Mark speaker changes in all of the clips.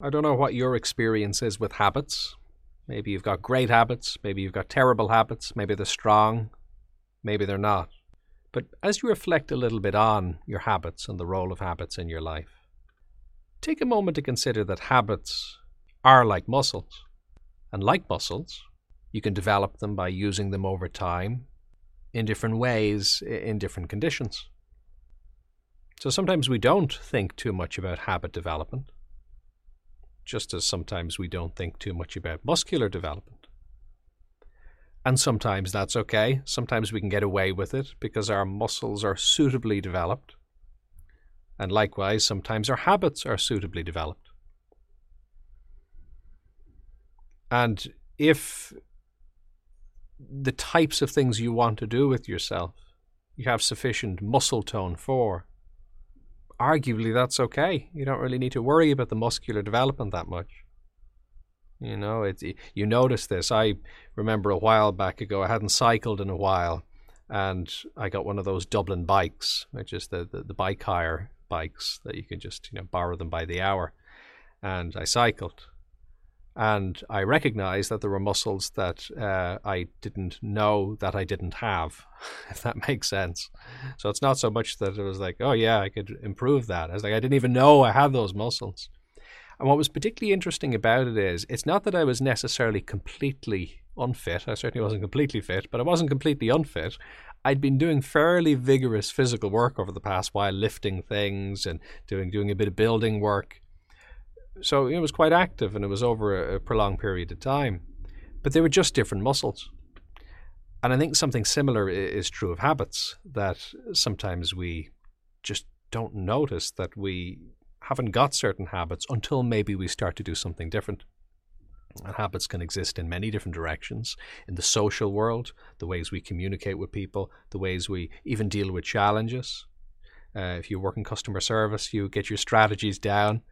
Speaker 1: I don't know what your experience is with habits. Maybe you've got great habits, maybe you've got terrible habits, maybe they're strong, maybe they're not. But as you reflect a little bit on your habits and the role of habits in your life, take a moment to consider that habits are like muscles. And like muscles, you can develop them by using them over time in different ways, in different conditions. So sometimes we don't think too much about habit development just as sometimes we don't think too much about muscular development. And sometimes that's okay. Sometimes we can get away with it because our muscles are suitably developed. And likewise, sometimes our habits are suitably developed. And if the types of things you want to do with yourself you have sufficient muscle tone for, arguably that's okay. You don't really need to worry about the muscular development that much. You know, it's you notice this. I remember a while back ago, I hadn't cycled in a while, and I got one of those Dublin bikes, which is the, the, the bike hire bikes that you can just you know borrow them by the hour, and I cycled, and I recognized that there were muscles that uh, I didn't know that I didn't have, if that makes sense. So it's not so much that it was like, oh yeah, I could improve that. I was like, I didn't even know I had those muscles. And what was particularly interesting about it is, it's not that I was necessarily completely unfit. I certainly wasn't completely fit, but I wasn't completely unfit. I'd been doing fairly vigorous physical work over the past while, lifting things and doing doing a bit of building work so it was quite active and it was over a, prolonged period of time. But they were just different muscles. And I think something similar is true of habits that sometimes we just don't notice that we haven't got certain habits until maybe we start to do something different. And habits can exist in many different directions in the social world, the ways we communicate with people, the ways we even deal with challenges. Uh, if you work in customer service, you get your strategies down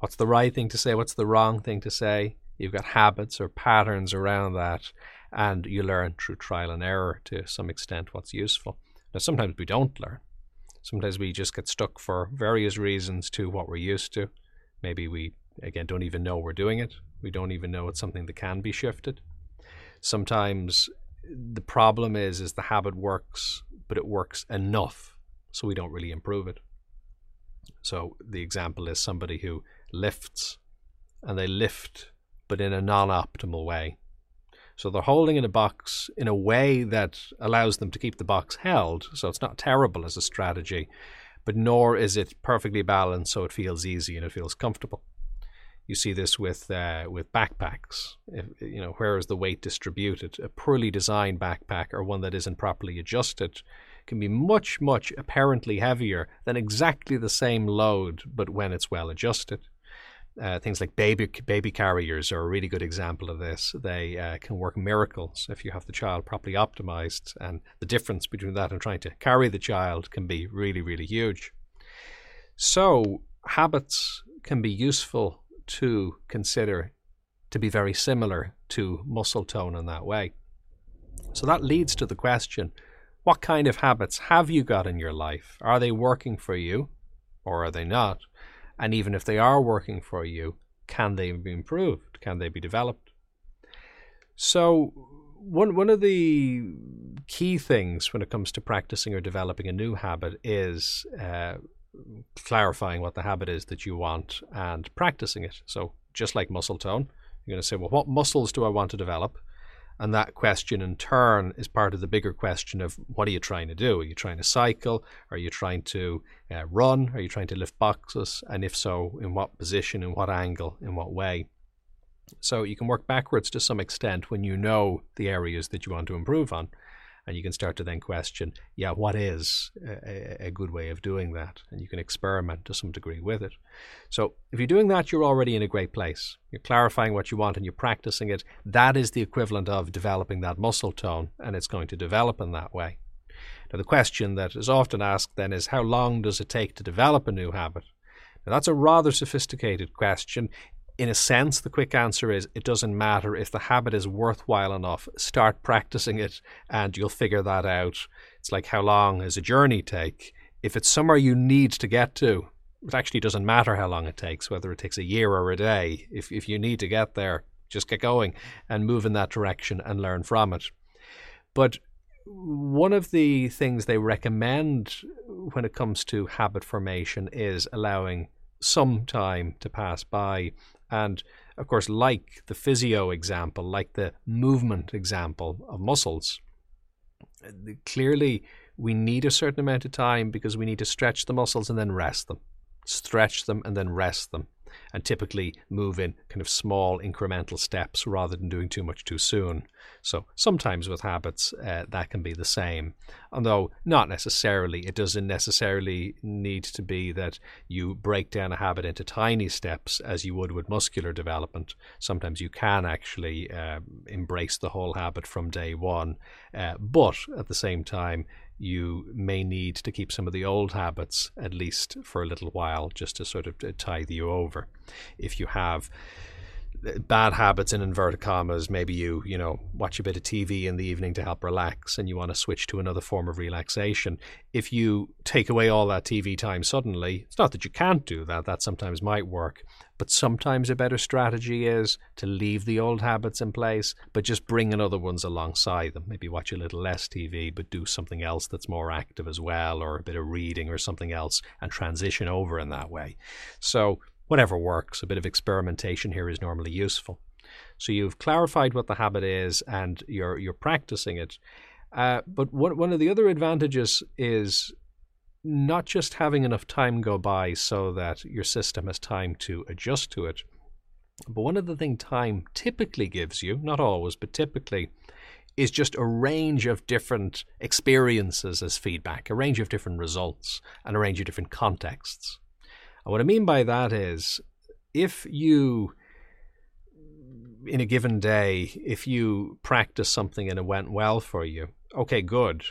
Speaker 1: what's the right thing to say, what's the wrong thing to say. You've got habits or patterns around that, and you learn through trial and error to some extent what's useful. Now, sometimes we don't learn. Sometimes we just get stuck for various reasons to what we're used to. Maybe we, again, don't even know we're doing it. We don't even know it's something that can be shifted. Sometimes the problem is is the habit works, but it works enough, so we don't really improve it. So the example is somebody who lifts and they lift but in a non-optimal way. So they're holding in a box in a way that allows them to keep the box held. So it's not terrible as a strategy, but nor is it perfectly balanced so it feels easy and it feels comfortable. You see this with uh, with backpacks. If, you know where is the weight distributed? A poorly designed backpack or one that isn't properly adjusted can be much much apparently heavier than exactly the same load, but when it's well adjusted. Uh, things like baby baby carriers are a really good example of this. They uh, can work miracles if you have the child properly optimized, and the difference between that and trying to carry the child can be really really huge. So habits can be useful to consider to be very similar to muscle tone in that way. So that leads to the question: What kind of habits have you got in your life? Are they working for you, or are they not? And even if they are working for you, can they be improved? Can they be developed? So, one one of the key things when it comes to practicing or developing a new habit is uh, clarifying what the habit is that you want and practicing it. So, just like muscle tone, you're going to say, well, what muscles do I want to develop? And that question in turn is part of the bigger question of what are you trying to do? Are you trying to cycle? Are you trying to uh, run? Are you trying to lift boxes? And if so, in what position, in what angle, in what way? So you can work backwards to some extent when you know the areas that you want to improve on and you can start to then question, yeah, what is a, a, good way of doing that? And you can experiment to some degree with it. So if you're doing that, you're already in a great place. You're clarifying what you want and you're practicing it. That is the equivalent of developing that muscle tone, and it's going to develop in that way. Now, the question that is often asked then is how long does it take to develop a new habit? Now, that's a rather sophisticated question in a sense, the quick answer is it doesn't matter if the habit is worthwhile enough. Start practicing it and you'll figure that out. It's like how long does a journey take? If it's somewhere you need to get to, It actually doesn't matter how long it takes, whether it takes a year or a day. If, if you need to get there, just get going and move in that direction and learn from it. But one of the things they recommend when it comes to habit formation is allowing some time to pass by. And of course, like the physio example, like the movement example of muscles, clearly we need a certain amount of time because we need to stretch the muscles and then rest them, stretch them and then rest them and typically move in kind of small incremental steps rather than doing too much too soon. So sometimes with habits, uh, that can be the same. Although not necessarily, it doesn't necessarily need to be that you break down a habit into tiny steps as you would with muscular development. Sometimes you can actually uh, embrace the whole habit from day one, uh, but at the same time, you may need to keep some of the old habits at least for a little while just to sort of uh, tide you over. If you have bad habits in inverted commas maybe you you know watch a bit of tv in the evening to help relax and you want to switch to another form of relaxation. If you take away all that tv time suddenly it's not that you can't do that that sometimes might work but sometimes a better strategy is to leave the old habits in place but just bring in other ones alongside them. Maybe watch a little less tv but do something else that's more active as well or a bit of reading or something else and transition over in that way. So whatever works. A bit of experimentation here is normally useful. So you've clarified what the habit is and you're you're practicing it. Uh, but one one of the other advantages is not just having enough time go by so that your system has time to adjust to it. But one of the things time typically gives you, not always, but typically, is just a range of different experiences as feedback, a range of different results, and a range of different contexts. And what I mean by that is if you, in a given day, if you practice something and it went well for you, okay, good.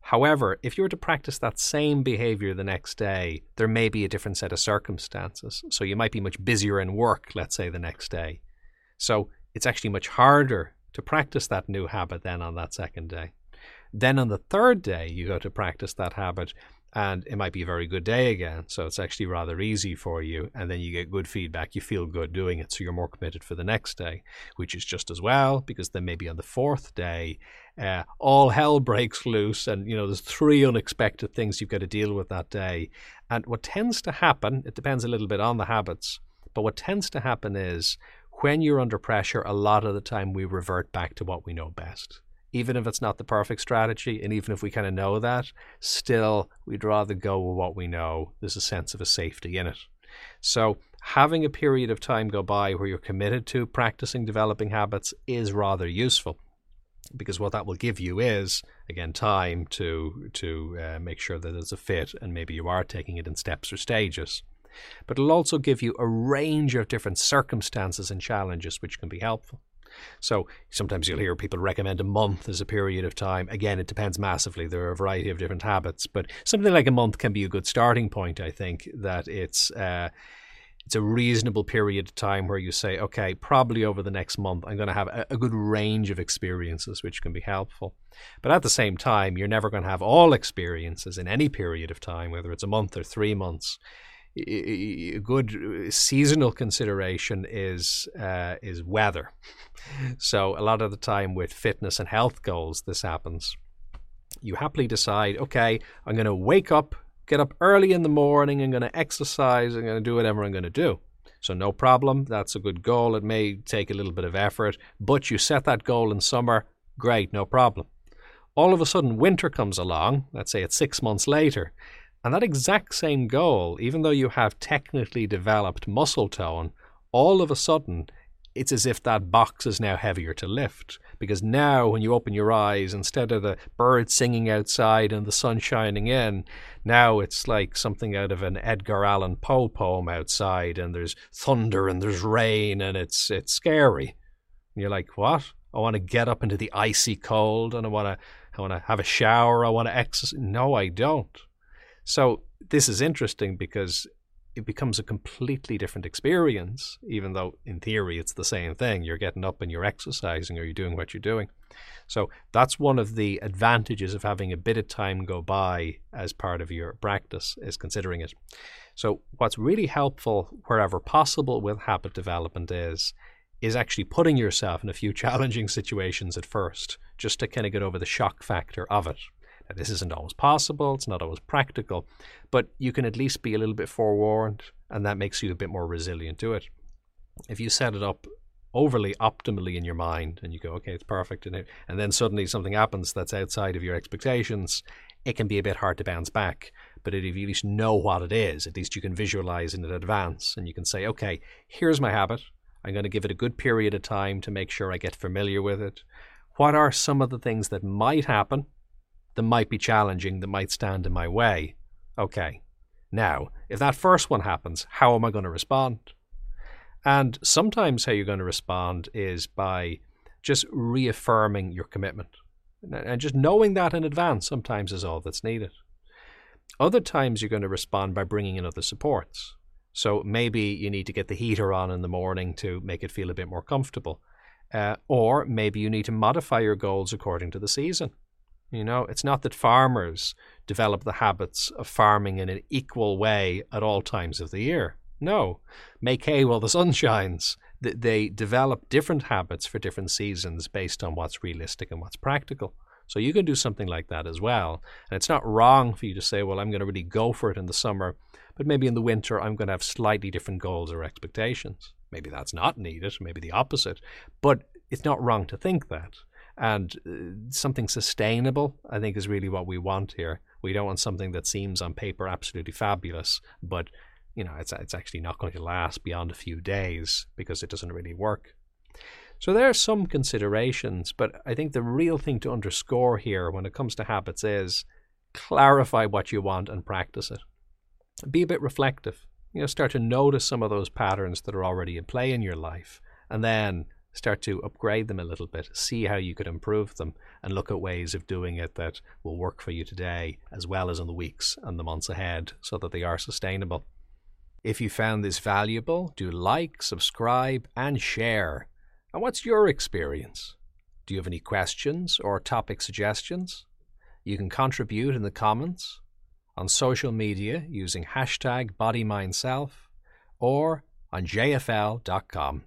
Speaker 1: However, if you were to practice that same behavior the next day, there may be a different set of circumstances. So you might be much busier in work, let's say, the next day. So it's actually much harder to practice that new habit then on that second day. Then on the third day, you go to practice that habit and it might be a very good day again. So it's actually rather easy for you. And then you get good feedback. You feel good doing it. So you're more committed for the next day, which is just as well, because then maybe on the fourth day, uh, all hell breaks loose. And, you know, there's three unexpected things you've got to deal with that day. And what tends to happen, it depends a little bit on the habits, but what tends to happen is when you're under pressure, a lot of the time we revert back to what we know best even if it's not the perfect strategy, and even if we kind of know that, still we'd rather go with what we know. There's a sense of a safety in it. So, having a period of time go by where you're committed to practicing developing habits is rather useful because what that will give you is again time to to uh, make sure that it's a fit and maybe you are taking it in steps or stages but it'll also give you a range of different circumstances and challenges which can be helpful so sometimes you'll hear people recommend a month as a period of time. Again, it depends massively. There are a variety of different habits, but something like a month can be a good starting point. I think that it's. Uh, it's a reasonable period of time where you say, okay, probably over the next month, I'm going to have a, a, good range of experiences which can be helpful. But at the same time, you're never going to have all experiences in any period of time, whether it's a month or three months a good seasonal consideration is uh, is weather. So a lot of the time with fitness and health goals, this happens. You happily decide, okay, I'm going to wake up, get up early in the morning, I'm going to exercise, I'm going to do whatever I'm going to do. So no problem, that's a good goal. It may take a little bit of effort, but you set that goal in summer, great, no problem. All of a sudden, winter comes along. Let's say it's six months later, and that exact same goal, even though you have technically developed muscle tone, all of a sudden it's as if that box is now heavier to lift. Because now, when you open your eyes, instead of the birds singing outside and the sun shining in, now it's like something out of an Edgar Allan Poe poem outside, and there's thunder and there's rain, and it's it's scary. And you're like, what? I want to get up into the icy cold, and I want to I want to have a shower. I want to exercise. No, I don't. So this is interesting because it becomes a completely different experience, even though in theory it's the same thing. You're getting up and you're exercising or you're doing what you're doing. So that's one of the advantages of having a bit of time go by as part of your practice, is considering it. So, what's really helpful wherever possible with habit development is is actually putting yourself in a few challenging situations at first, just to kind of get over the shock factor of it. This isn't always possible, it's not always practical, but you can at least be a little bit forewarned, and that makes you a bit more resilient to it. If you set it up overly optimally in your mind and you go, okay, it's perfect, and, it, and then suddenly something happens that's outside of your expectations, it can be a bit hard to bounce back. But if you at least know what it is, at least you can visualize in advance and you can say, okay, here's my habit. I'm going to give it a good period of time to make sure I get familiar with it. What are some of the things that might happen, that might be challenging, that might stand in my way? Okay. Now, if that first one happens, how am I going to respond? And sometimes how you're going to respond is by just reaffirming your commitment. And just knowing that in advance sometimes is all that's needed. Other times you're going to respond by bringing in other supports. So maybe you need to get the heater on in the morning to make it feel a bit more comfortable. Uh, or maybe you need to modify your goals according to the season. You know, it's not that farmers develop the habits of farming in an equal way at all times of the year. No. Make hay while the sun shines. They develop different habits for different seasons based on what's realistic and what's practical. So you can do something like that as well. And it's not wrong for you to say, well, I'm going to really go for it in the summer, but maybe in the winter I'm going to have slightly different goals or expectations. Maybe that's not needed, maybe the opposite. But it's not wrong to think that. And uh, something sustainable, I think, is really what we want here. We don't want something that seems on paper absolutely fabulous, but you know, it's it's actually not going to last beyond a few days because it doesn't really work. So there are some considerations, but I think the real thing to underscore here when it comes to habits is clarify what you want and practice it. Be a bit reflective. You know, start to notice some of those patterns that are already in play in your life, and then start to upgrade them a little bit, see how you could improve them, and look at ways of doing it that will work for you today as well as in the weeks and the months ahead so that they are sustainable. If you found this valuable, do like, subscribe, and share. And what's your experience? Do you have any questions or topic suggestions? You can contribute in the comments, on social media using hashtag BodyMindSelf, or on jfl.com.